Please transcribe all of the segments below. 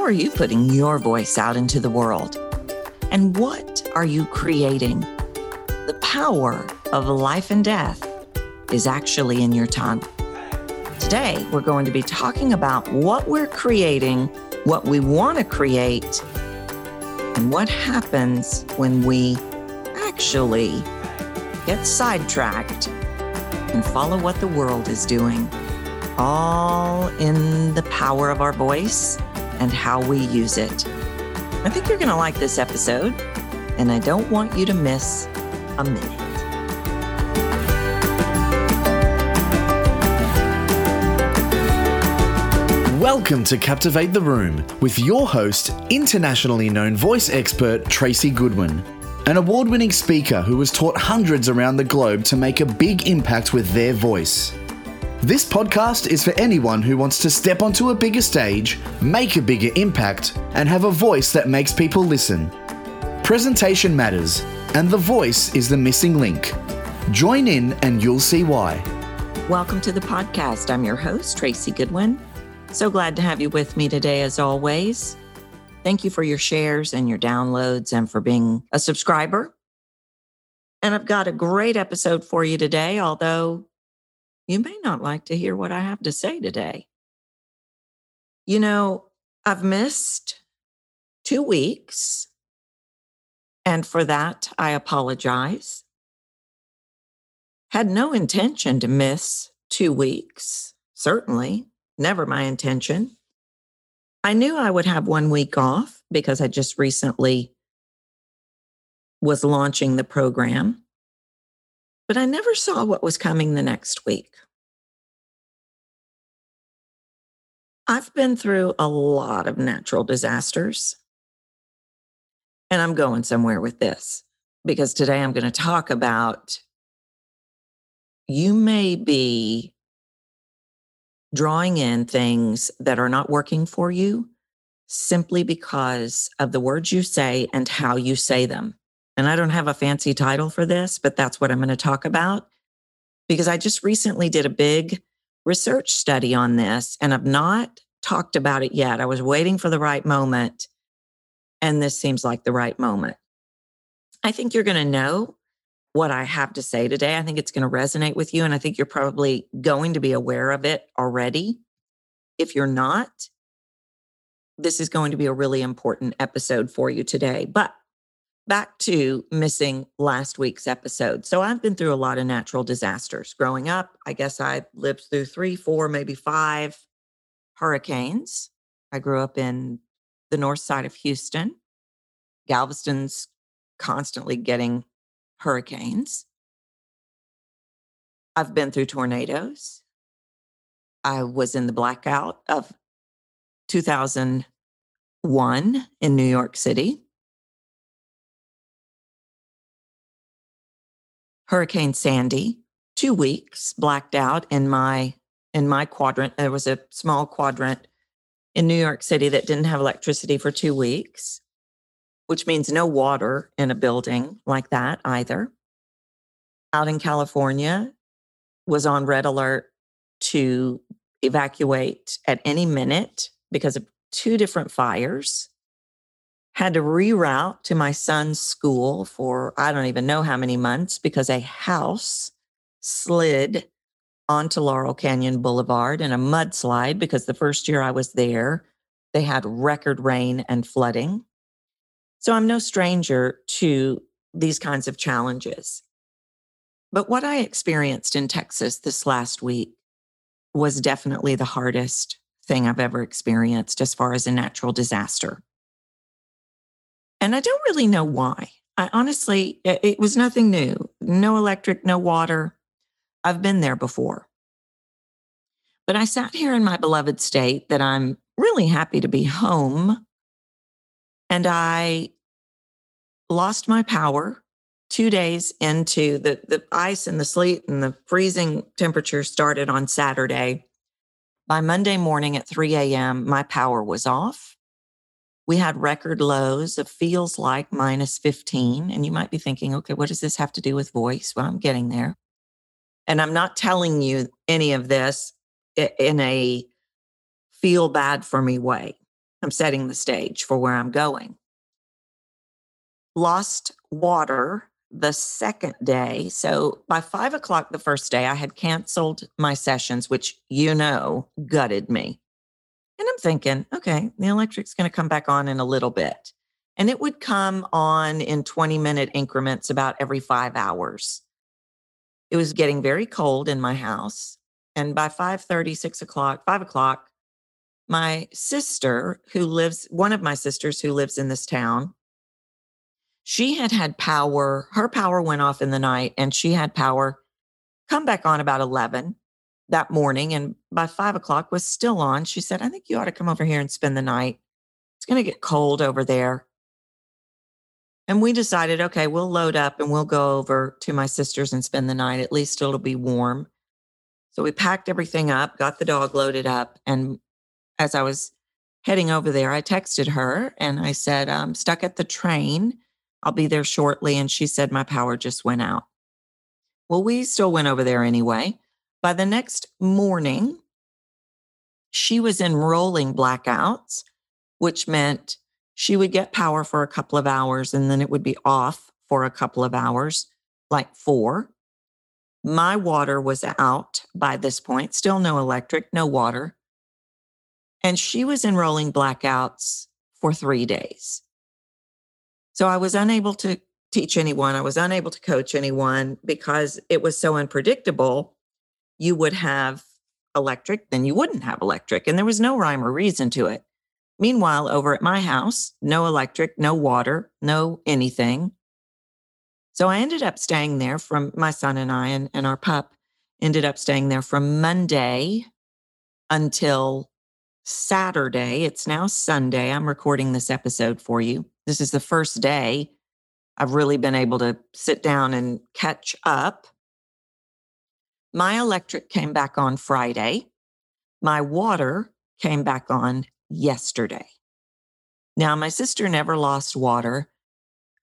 How are you putting your voice out into the world? And what are you creating? The power of life and death is actually in your tongue. Today, we're going to be talking about what we're creating, what we want to create, and what happens when we actually get sidetracked and follow what the world is doing, all in the power of our voice and how we use it. I think you're going to like this episode, and I don't want you to miss a minute. Welcome to Captivate the Room with your host, internationally known voice expert Tracy Goodwin, an award winning speaker who has taught hundreds around the globe to make a big impact with their voice. This podcast is for anyone who wants to step onto a bigger stage, make a bigger impact, and have a voice that makes people listen. Presentation matters, and the voice is the missing link. Join in and you'll see why. Welcome to the podcast. I'm your host, Tracy Goodwin. So glad to have you with me today, as always. Thank you for your shares and your downloads and for being a subscriber. And I've got a great episode for you today, although you may not like to hear what I have to say today. You know, I've missed two weeks, and for that, I apologize. Had no intention to miss two weeks, certainly never my intention. I knew I would have one week off because I just recently was launching the program, but I never saw what was coming the next week. I've been through a lot of natural disasters, and I'm going somewhere with this because today I'm going to talk about you may be drawing in things that are not working for you simply because of the words you say and how you say them. And I don't have a fancy title for this, but that's what I'm going to talk about because I just recently did a big research study on this and I've not talked about it yet. I was waiting for the right moment, and this seems like the right moment. I think you're going to know what I have to say today. I think it's going to resonate with you. And I think you're probably going to be aware of it already. If you're not, this is going to be a really important episode for you today. But back to missing last week's episode. So I've been through a lot of natural disasters growing up. I guess I lived through three, four, maybe five hurricanes. I grew up in the north side of Houston. Galveston's constantly getting hurricanes. I've been through tornadoes. I was in the blackout of 2001 in New York City. Hurricane Sandy, two weeks blacked out in my in my quadrant. There was a small quadrant in New York City that didn't have electricity for two weeks which means no water in a building like that either. Out in California, was on red alert to evacuate at any minute because of two different fires. Had to reroute to my son's school for I don't even know how many months because a house slid onto Laurel Canyon Boulevard in a mudslide because the first year I was there, they had record rain and flooding. So I'm no stranger to these kinds of challenges. But what I experienced in Texas this last week was definitely the hardest thing I've ever experienced as far as a natural disaster. And I don't really know why. I honestly, it was nothing new no electric, no water. I've been there before. But I sat here in my beloved state that I'm really happy to be home and I lost my power two days into the, the ice and the sleet and the freezing temperature started on Saturday. By Monday morning at 3 a.m., my power was off. We had record lows of feels like minus 15. And you might be thinking, okay, what does this have to do with voice? Well, I'm getting there. And I'm not telling you any of this in a feel bad for me way. I'm setting the stage for where I'm going. Lost water the second day. So by five o'clock the first day, I had canceled my sessions, which you know gutted me. And I'm thinking, okay, the electric's going to come back on in a little bit. And it would come on in 20 minute increments about every five hours. It was getting very cold in my house. And by 5 30, 6 o'clock, 5 o'clock, my sister, who lives, one of my sisters who lives in this town, she had had power. Her power went off in the night and she had power come back on about 11 that morning. And by five o'clock was still on. She said, I think you ought to come over here and spend the night. It's going to get cold over there. And we decided, okay, we'll load up and we'll go over to my sister's and spend the night. At least it'll be warm. So we packed everything up, got the dog loaded up. And as I was heading over there, I texted her and I said, I'm stuck at the train. I'll be there shortly. And she said, My power just went out. Well, we still went over there anyway. By the next morning, she was in rolling blackouts, which meant she would get power for a couple of hours and then it would be off for a couple of hours, like four. My water was out by this point, still no electric, no water. And she was in rolling blackouts for three days. So I was unable to teach anyone. I was unable to coach anyone because it was so unpredictable. You would have electric, then you wouldn't have electric. And there was no rhyme or reason to it. Meanwhile, over at my house, no electric, no water, no anything. So I ended up staying there from my son and I and, and our pup ended up staying there from Monday until Saturday. It's now Sunday. I'm recording this episode for you. This is the first day I've really been able to sit down and catch up. My electric came back on Friday. My water came back on yesterday. Now, my sister never lost water.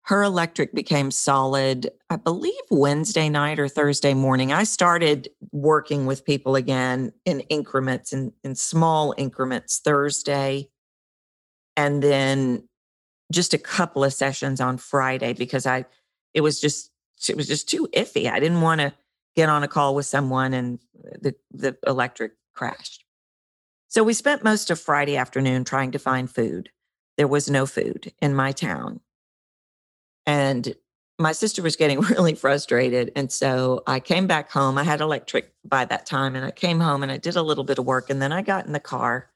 Her electric became solid, I believe, Wednesday night or Thursday morning. I started working with people again in increments, in, in small increments Thursday. And then just a couple of sessions on Friday because I it was just it was just too iffy. I didn't want to get on a call with someone and the the electric crashed. So we spent most of Friday afternoon trying to find food. There was no food in my town. And my sister was getting really frustrated. And so I came back home. I had electric by that time. And I came home and I did a little bit of work. And then I got in the car.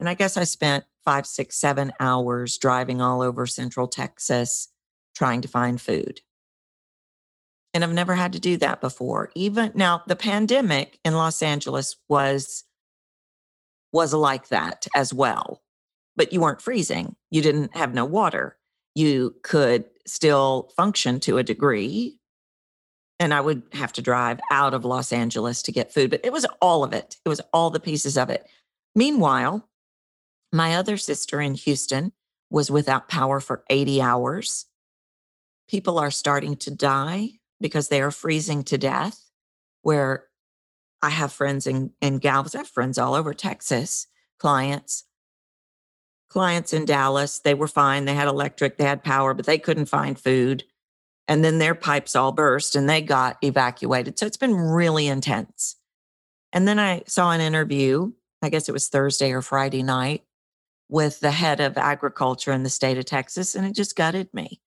And I guess I spent five, six, seven hours driving all over central Texas trying to find food. And I've never had to do that before. Even now, the pandemic in Los Angeles was was like that as well. But you weren't freezing. You didn't have no water. You could still function to a degree. And I would have to drive out of Los Angeles to get food, but it was all of it. It was all the pieces of it. Meanwhile, my other sister in Houston was without power for 80 hours. People are starting to die because they are freezing to death. Where I have friends in, in Galveston, I have friends all over Texas, clients, clients in Dallas. They were fine. They had electric, they had power, but they couldn't find food. And then their pipes all burst and they got evacuated. So it's been really intense. And then I saw an interview, I guess it was Thursday or Friday night, with the head of agriculture in the state of Texas, and it just gutted me.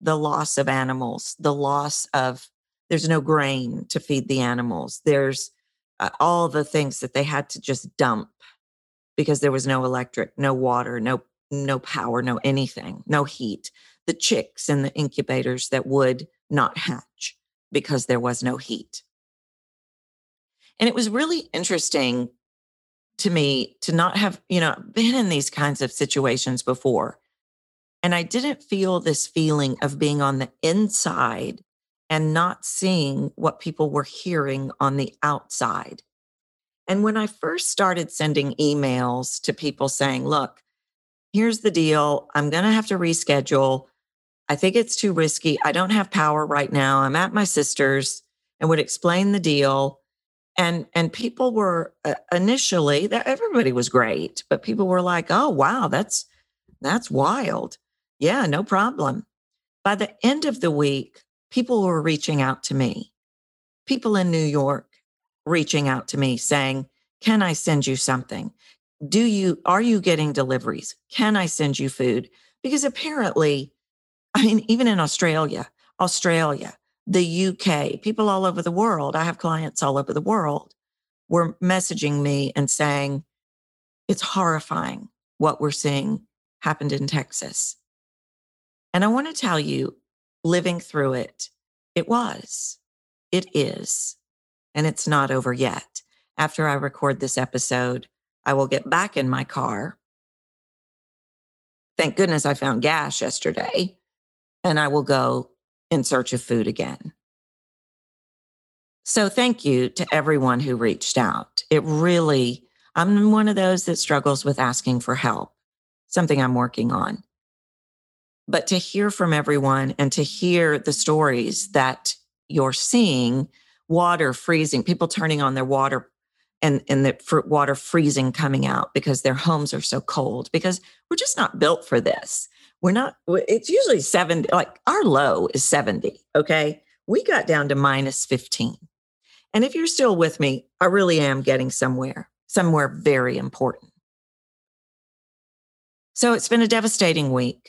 The loss of animals, the loss of there's no grain to feed the animals. There's uh, all the things that they had to just dump because there was no electric, no water, no no power, no anything, no heat. The chicks in the incubators that would not hatch because there was no heat. And it was really interesting to me to not have, you know, been in these kinds of situations before. And I didn't feel this feeling of being on the inside and not seeing what people were hearing on the outside. And when I first started sending emails to people saying, look, here's the deal, I'm going to have to reschedule. I think it's too risky. I don't have power right now. I'm at my sister's and would explain the deal and and people were uh, initially that everybody was great but people were like oh wow that's that's wild yeah no problem. By the end of the week people were reaching out to me. People in new york reaching out to me saying can i send you something? Do you are you getting deliveries? Can i send you food? Because apparently i mean even in australia australia the UK, people all over the world, I have clients all over the world, were messaging me and saying, it's horrifying what we're seeing happened in Texas. And I want to tell you, living through it, it was, it is, and it's not over yet. After I record this episode, I will get back in my car. Thank goodness I found gas yesterday, and I will go in search of food again. So thank you to everyone who reached out. It really, I'm one of those that struggles with asking for help, something I'm working on. But to hear from everyone and to hear the stories that you're seeing water freezing, people turning on their water and, and the water freezing coming out because their homes are so cold, because we're just not built for this. We're not it's usually 70 like our low is 70 okay? We got down to minus 15 and if you're still with me i really am getting somewhere somewhere very important. So it's been a devastating week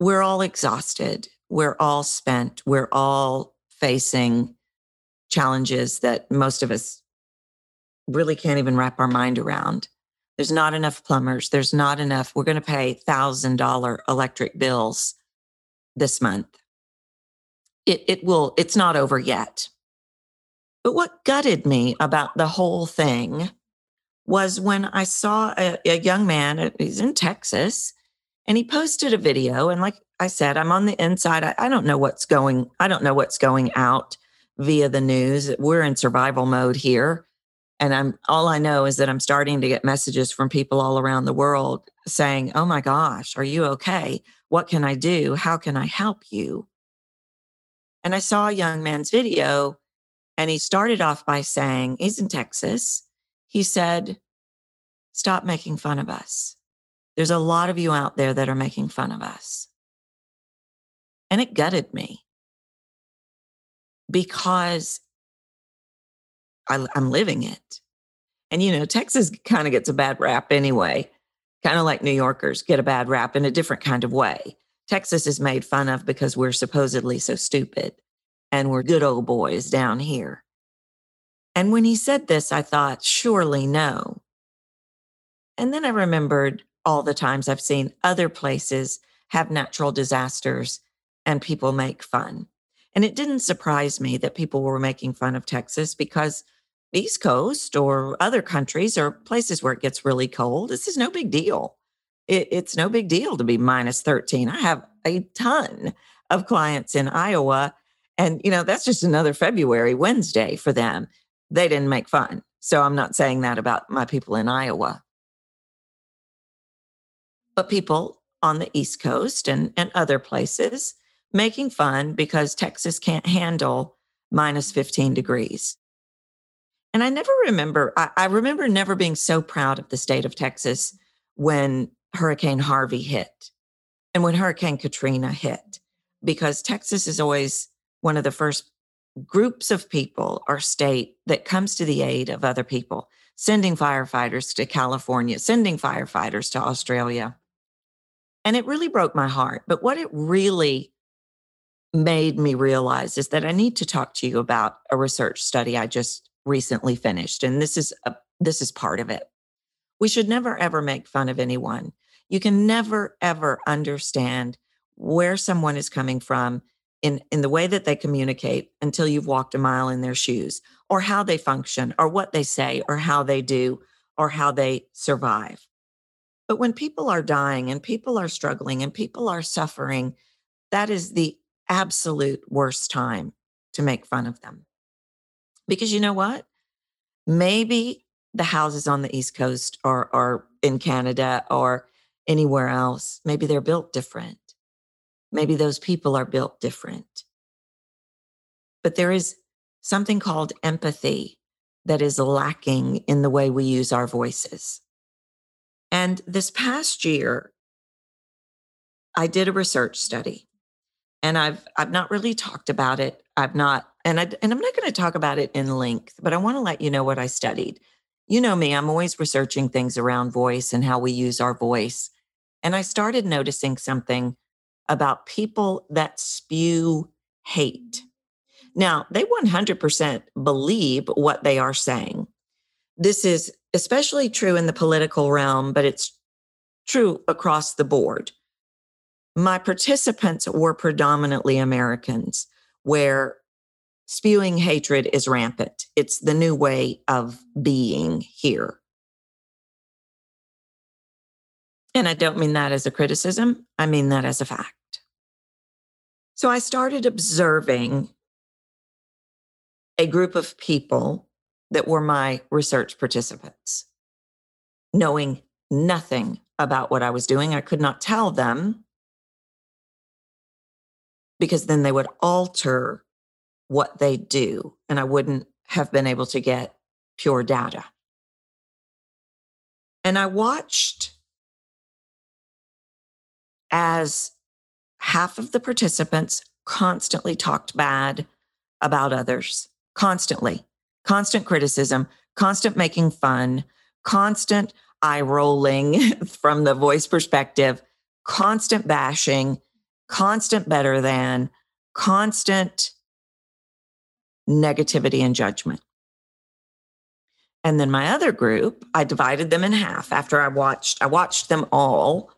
we're all exhausted we're all spent we're all facing challenges that most of us really can't even wrap our mind around there's not enough plumbers. There's not enough. We're going to pay $1,000 electric bills this month. It, it will, it's not over yet. But what gutted me about the whole thing was when I saw a, a young man, uh, he's in Texas, and he posted a video. And like I said, I'm on the inside. I, I don't know what's going, I don't know what's going out via the news. We're in survival mode here and i'm all i know is that i'm starting to get messages from people all around the world saying oh my gosh are you okay what can i do how can i help you and i saw a young man's video and he started off by saying he's in texas he said stop making fun of us there's a lot of you out there that are making fun of us and it gutted me because I, I'm living it. And, you know, Texas kind of gets a bad rap anyway, kind of like New Yorkers get a bad rap in a different kind of way. Texas is made fun of because we're supposedly so stupid and we're good old boys down here. And when he said this, I thought, surely no. And then I remembered all the times I've seen other places have natural disasters and people make fun. And it didn't surprise me that people were making fun of Texas because East Coast or other countries or places where it gets really cold, this is no big deal. It, it's no big deal to be minus 13. I have a ton of clients in Iowa. And, you know, that's just another February Wednesday for them. They didn't make fun. So I'm not saying that about my people in Iowa. But people on the East Coast and, and other places making fun because Texas can't handle minus 15 degrees. And I never remember, I, I, remember never being so proud of the state of Texas when Hurricane Harvey hit and when Hurricane Katrina hit, because Texas is always one of the first groups of people or state that comes to the aid of other people, sending firefighters to California, sending firefighters to Australia. And it really broke my heart. But what it really made me realize is that I need to talk to you about a research study I just recently finished and this is a, this is part of it. We should never ever make fun of anyone. You can never ever understand where someone is coming from in in the way that they communicate until you've walked a mile in their shoes or how they function or what they say or how they do or how they survive. But when people are dying and people are struggling and people are suffering, that is the absolute worst time to make fun of them. Because you know what? Maybe the houses on the East Coast or, or in Canada or anywhere else, maybe they're built different. Maybe those people are built different. But there is something called empathy that is lacking in the way we use our voices. And this past year, I did a research study and I've I've not really talked about it. I've not and I and I'm not going to talk about it in length, but I want to let you know what I studied. You know me, I'm always researching things around voice and how we use our voice. And I started noticing something about people that spew hate. Now, they 100% believe what they are saying. This is especially true in the political realm, but it's true across the board. My participants were predominantly Americans, where spewing hatred is rampant. It's the new way of being here. And I don't mean that as a criticism, I mean that as a fact. So I started observing a group of people that were my research participants, knowing nothing about what I was doing. I could not tell them because then they would alter what they do, and I wouldn't have been able to get pure data. And I watched as half of the participants constantly talked bad about others, constantly, constant criticism, constant making fun, constant eye rolling from the voice perspective, constant bashing, constant better than, constant negativity and judgment. And then my other group, I divided them in half after I watched I watched them all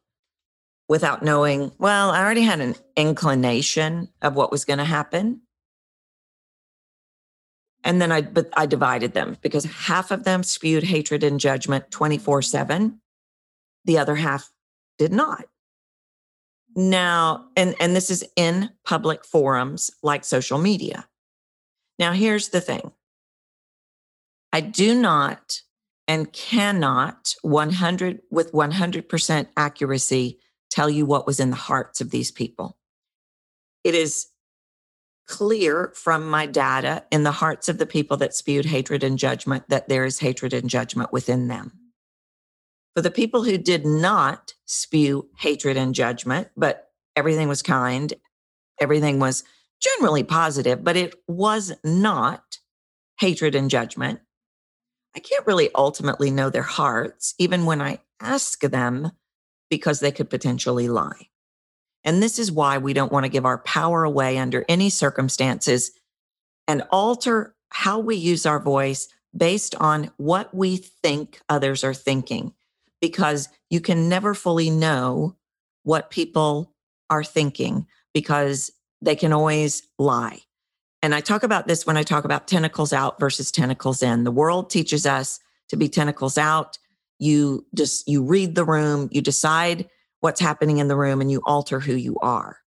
without knowing, well, I already had an inclination of what was going to happen. And then I but I divided them because half of them spewed hatred and judgment 24/7. The other half did not. Now, and and this is in public forums like social media. Now, here's the thing. I do not and cannot 100 with 100% accuracy tell you what was in the hearts of these people. It is clear from my data in the hearts of the people that spewed hatred and judgment that there is hatred and judgment within them. For the people who did not spew hatred and judgment, but everything was kind, everything was generally positive, but it was not hatred and judgment. I can't really ultimately know their hearts, even when I ask them because they could potentially lie. And this is why we don't want to give our power away under any circumstances and alter how we use our voice based on what we think others are thinking, because you can never fully know what people are thinking because they can always lie. And I talk about this when I talk about tentacles out versus tentacles in. The world teaches us to be tentacles out you just you read the room you decide what's happening in the room and you alter who you are.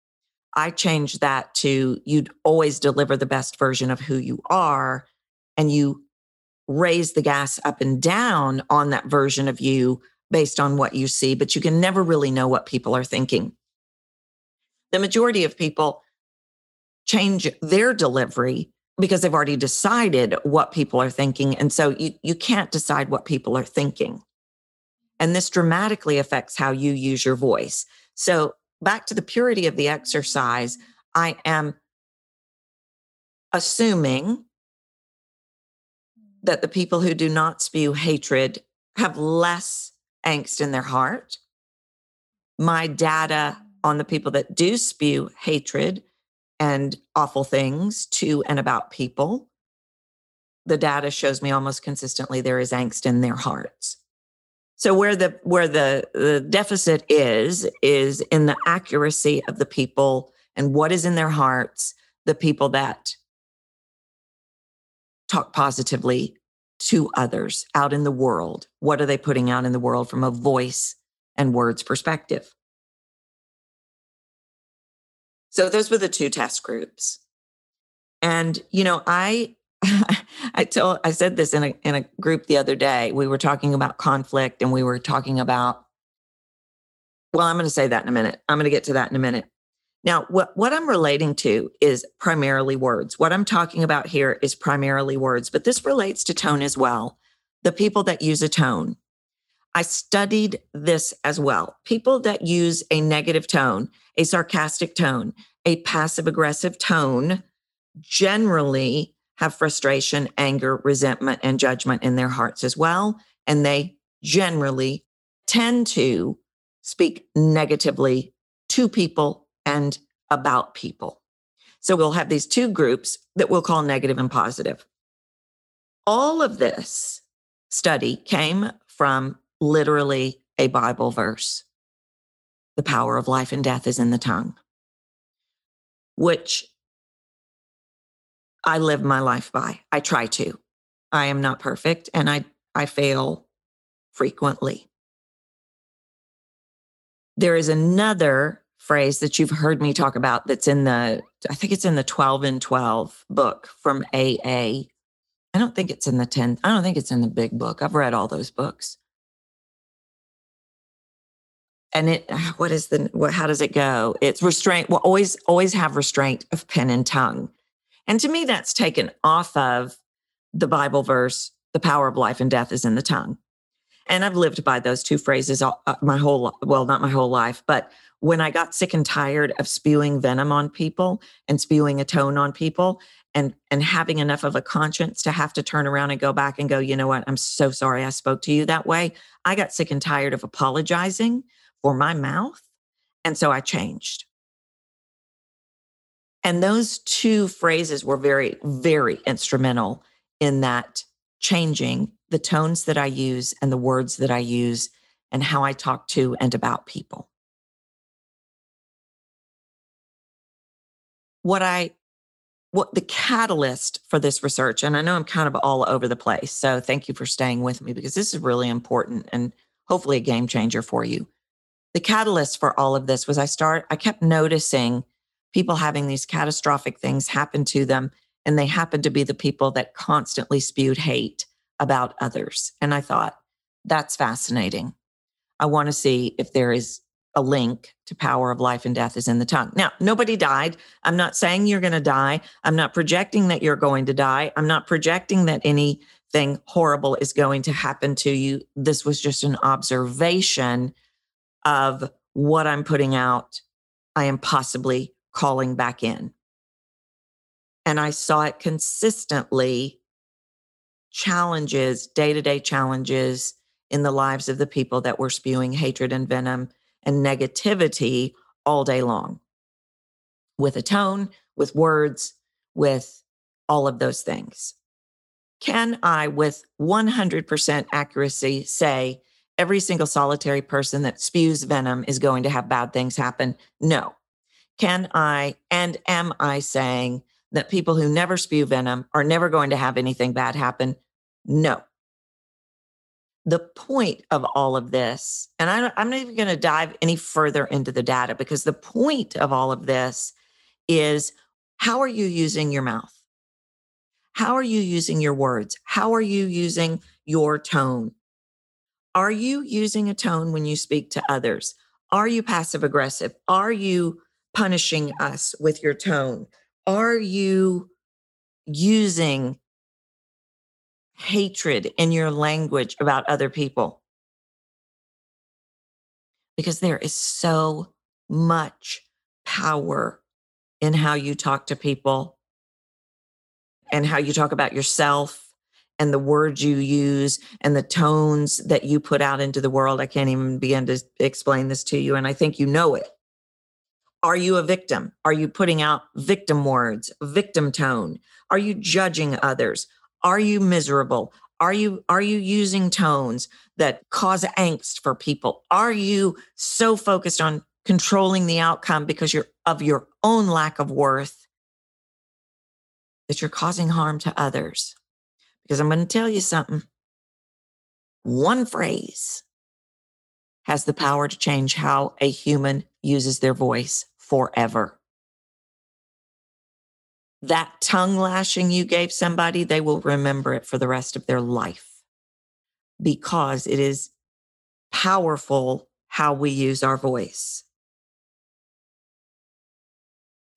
I changed that to you'd always deliver the best version of who you are and you raise the gas up and down on that version of you based on what you see but you can never really know what people are thinking. The majority of people change their delivery because they've already decided what people are thinking and so you, you can't decide what people are thinking and this dramatically affects how you use your voice. So, back to the purity of the exercise, I am assuming that the people who do not spew hatred have less angst in their heart. My data on the people that do spew hatred and awful things to and about people, the data shows me almost consistently there is angst in their hearts. So where the where the, the deficit is is in the accuracy of the people and what is in their hearts, the people that talk positively to others out in the world. What are they putting out in the world from a voice and words perspective? So those were the two test groups. And you know, I I told I said this in a in a group the other day. We were talking about conflict and we were talking about well, I'm going to say that in a minute. I'm going to get to that in a minute. Now, what, what I'm relating to is primarily words. What I'm talking about here is primarily words, but this relates to tone as well. The people that use a tone. I studied this as well. People that use a negative tone, a sarcastic tone, a passive aggressive tone generally have frustration, anger, resentment, and judgment in their hearts as well. And they generally tend to speak negatively to people and about people. So we'll have these two groups that we'll call negative and positive. All of this study came from literally a Bible verse. The power of life and death is in the tongue, which I live my life by. I try to. I am not perfect and I, I fail frequently. There is another phrase that you've heard me talk about that's in the, I think it's in the 12 and 12 book from AA. I don't think it's in the 10, I don't think it's in the big book. I've read all those books. And it, ah, what is the, what, how does it go? It's restraint. Well, always, always have restraint of pen and tongue. And to me, that's taken off of the Bible verse, the power of life and death is in the tongue. And I've lived by those two phrases all, uh, my whole, well, not my whole life, but when I got sick and tired of spewing venom on people and spewing a tone on people and and having enough of a conscience to have to turn around and go back and go, you know what? I'm so sorry I spoke to you that way. I got sick and tired of apologizing for my mouth. And so I changed. And those two phrases were very, very instrumental in that changing the tones that I use and the words that I use and how I talk to and about people. what I what the catalyst for this research, and I know I'm kind of all over the place. So thank you for staying with me because this is really important and hopefully a game changer for you. The catalyst for all of this was I start, I kept noticing people having these catastrophic things happen to them. And they happened to be the people that constantly spewed hate about others. And I thought, that's fascinating. I want to see if there is a link to power of life and death is in the tongue. Now, nobody died. I'm not saying you're going to die. I'm not projecting that you're going to die. I'm not projecting that anything horrible is going to happen to you. This was just an observation of what I'm putting out. I am possibly calling back in. And I saw it consistently challenges, day to day challenges in the lives of the people that were spewing hatred and venom and negativity all day long with a tone, with words, with all of those things. Can I, with 100% accuracy, say every single solitary person that spews venom is going to have bad things happen? No. Can I, and am I saying that people who never spew venom are never going to have anything bad happen? No the point of all of this, and I, am not even going to dive any further into the data because the point of all of this is how are you using your mouth? How are you using your words? How are you using your tone? Are you using a tone when you speak to others? Are you passive aggressive? Are you punishing us with your tone? Are you using hatred in your language about other people. Because there is so much power in how you talk to people and how you talk about yourself and the words you use and the tones that you put out into the world. I can't even begin to explain this to you. And I think you know it. Are you a victim? Are you putting out victim words, victim tone? Are you judging others? Are you miserable? Are you are you using tones that cause angst for people? Are you so focused on controlling the outcome because you're of your own lack of worth that you're causing harm to others? Because I'm going to tell you something. One phrase has the power to change how a human uses their voice forever that tongue lashing you gave somebody, they will remember it for the rest of their life because it is powerful how we use our voice.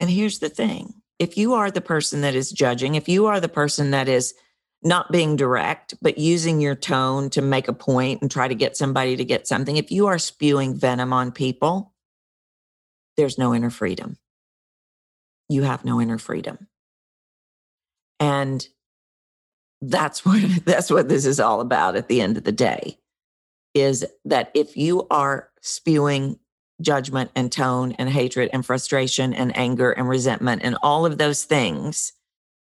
And here's the thing if you are the person that is judging, if you are the person that is not being direct, but using your tone to make a point and try to get somebody to get something, if you are spewing venom on people, there's no inner freedom. You have no inner freedom. And that's what that's what this is all about at the end of the day is that if you are spewing judgment and tone and hatred and frustration and anger and resentment and all of those things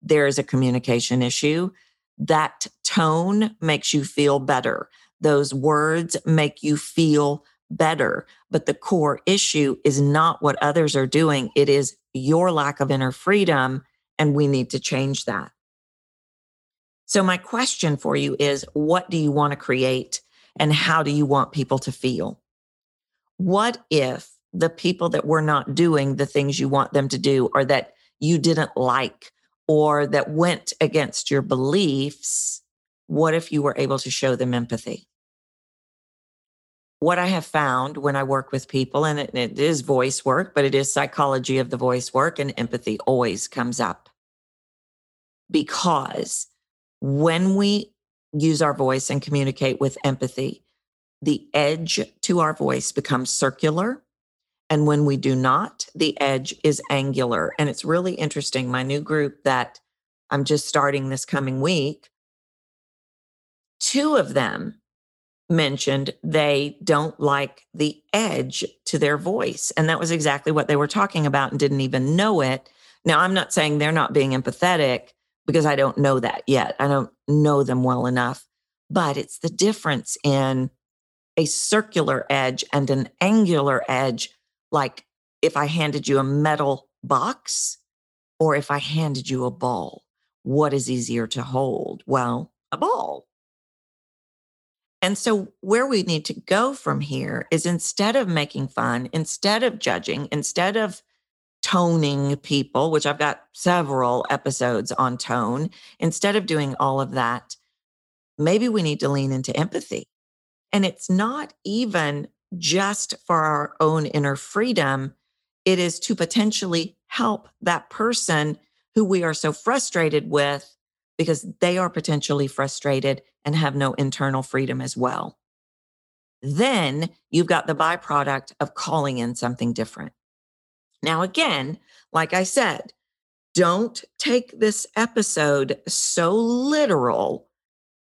there is a communication issue that tone makes you feel better those words make you feel better but the core issue is not what others are doing it is your lack of inner freedom and we need to change that so, my question for you is what do you want to create and how do you want people to feel? What if the people that were not doing the things you want them to do or that you didn't like or that went against your beliefs? What if you were able to show them empathy? What I have found when I work with people, and it, it is voice work, but it is psychology of the voice work, and empathy always comes up because when we use our voice and communicate with empathy, the edge to our voice becomes circular. And when we do not, the edge is angular. And it's really interesting. My new group that I'm just starting this coming week, two of them mentioned they don't like the edge to their voice. And that was exactly what they were talking about and didn't even know it. Now, I'm not saying they're not being empathetic, because I don't know that yet. I don't know them well enough. But it's the difference in a circular edge and an angular edge. Like if I handed you a metal box or if I handed you a ball, what is easier to hold? Well, a ball. And so, where we need to go from here is instead of making fun, instead of judging, instead of toning people, which I've got several episodes on tone, instead of doing all of that, maybe we need to lean into empathy. And it's not even just for our own inner freedom, it is to potentially help that person who we are so frustrated with because they are potentially frustrated and have no internal freedom as well. Then you've got the byproduct of calling in something different. Now, again, like I said, don't take this episode so literal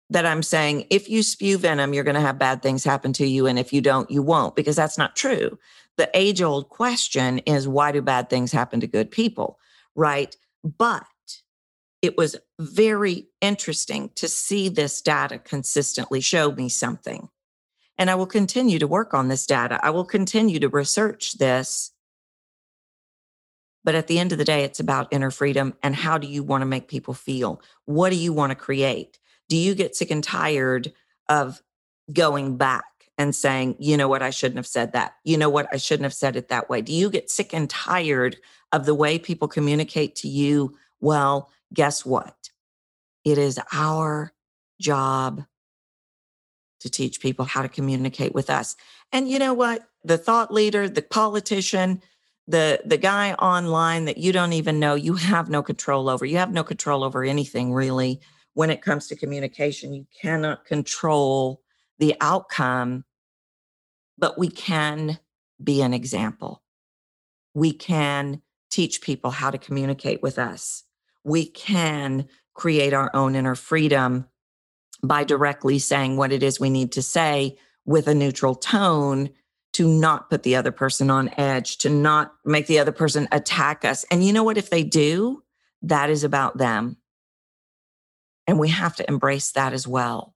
that I'm saying if you spew venom, you're going to have bad things happen to you. And if you don't, you won't, because that's not true. The age old question is why do bad things happen to good people? Right. But it was very interesting to see this data consistently show me something. And I will continue to work on this data. I will continue to research this but at the end of the day, it's about inner freedom and how do you want to make people feel? What do you want to create? Do you get sick and tired of going back and saying, you know what, I shouldn't have said that. You know what, I shouldn't have said it that way. Do you get sick and tired of the way people communicate to you? Well, guess what? It is our job to teach people how to communicate with us. And you know what? The thought leader, the politician, the the guy online that you don't even know you have no control over you have no control over anything really when it comes to communication you cannot control the outcome but we can be an example we can teach people how to communicate with us we can create our own inner freedom by directly saying what it is we need to say with a neutral tone to not put the other person on edge, to not make the other person attack us. And you know what? If they do, that is about them. And we have to embrace that as well.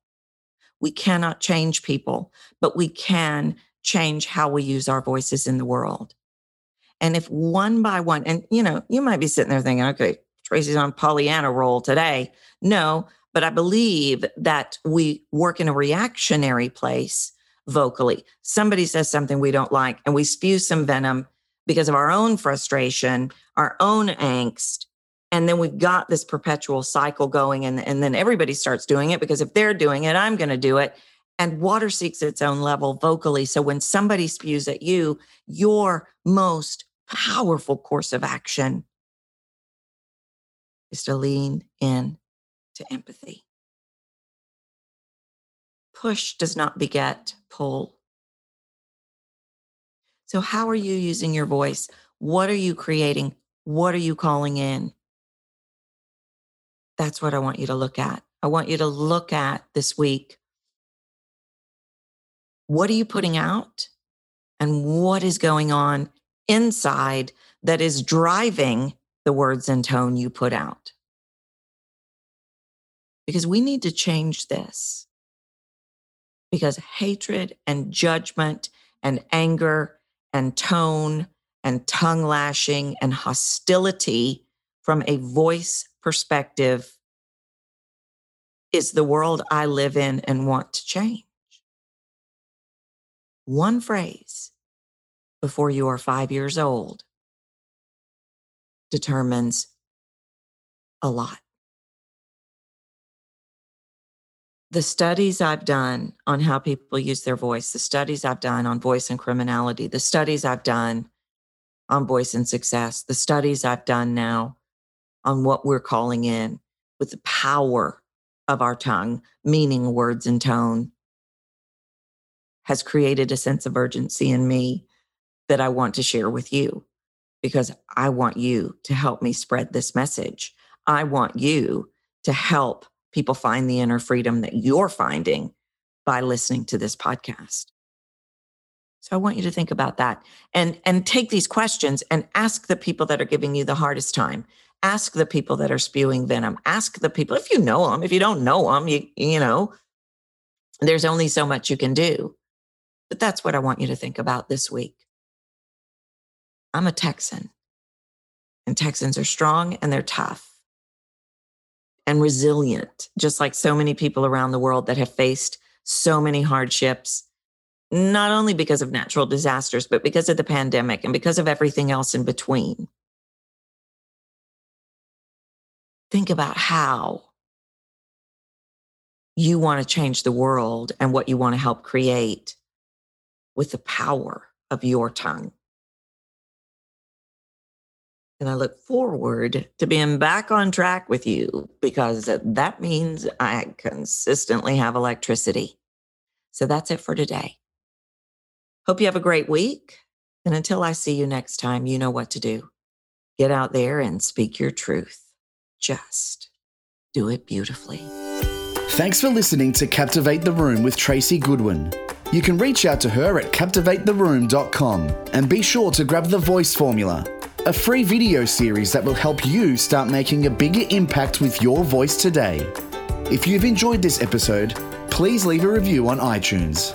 We cannot change people, but we can change how we use our voices in the world. And if one by one, and you know, you might be sitting there thinking, okay, Tracy's on Pollyanna roll today. No, but I believe that we work in a reactionary place vocally. Somebody says something we don't like, and we spew some venom because of our own frustration, our own angst. And then we've got this perpetual cycle going, and, and then everybody starts doing it because if they're doing it, I'm going to do it. And water seeks its own level vocally. So when somebody spews at you, your most powerful course of action is to lean in to empathy. Push does not beget pull. So, how are you using your voice? What are you creating? What are you calling in? That's what I want you to look at. I want you to look at this week. What are you putting out? And what is going on inside that is driving the words and tone you put out? Because we need to change this. Because hatred and judgment and anger and tone and tongue lashing and hostility from a voice perspective is the world I live in and want to change. One phrase before you are five years old determines a lot. The studies I've done on how people use their voice, the studies I've done on voice and criminality, the studies I've done on voice and success, the studies I've done now on what we're calling in with the power of our tongue, meaning, words, and tone, has created a sense of urgency in me that I want to share with you because I want you to help me spread this message. I want you to help people find the inner freedom that you're finding by listening to this podcast. So I want you to think about that and and take these questions and ask the people that are giving you the hardest time. Ask the people that are spewing venom. Ask the people if you know them. If you don't know them, you you know, there's only so much you can do. But that's what I want you to think about this week. I'm a Texan. And Texans are strong and they're tough and resilient, just like so many people around the world that have faced so many hardships not only because of natural disasters, but because of the pandemic and because of everything else in between. Think about how you want to change the world and what you want to help create with the power of your tongue. And I look forward to being back on track with you because that means I consistently have electricity. So that's it for today. Hope you have a great week. And until I see you next time, you know what to do. Get out there and speak your truth. Just do it beautifully. Thanks for listening to Captivate the Room with Tracy Goodwin. You can reach out to her at captivatetheroom.com and be sure to grab the voice formula, a free video series that will help you start making a bigger impact with your voice today. If you've enjoyed this episode, please leave a review on iTunes.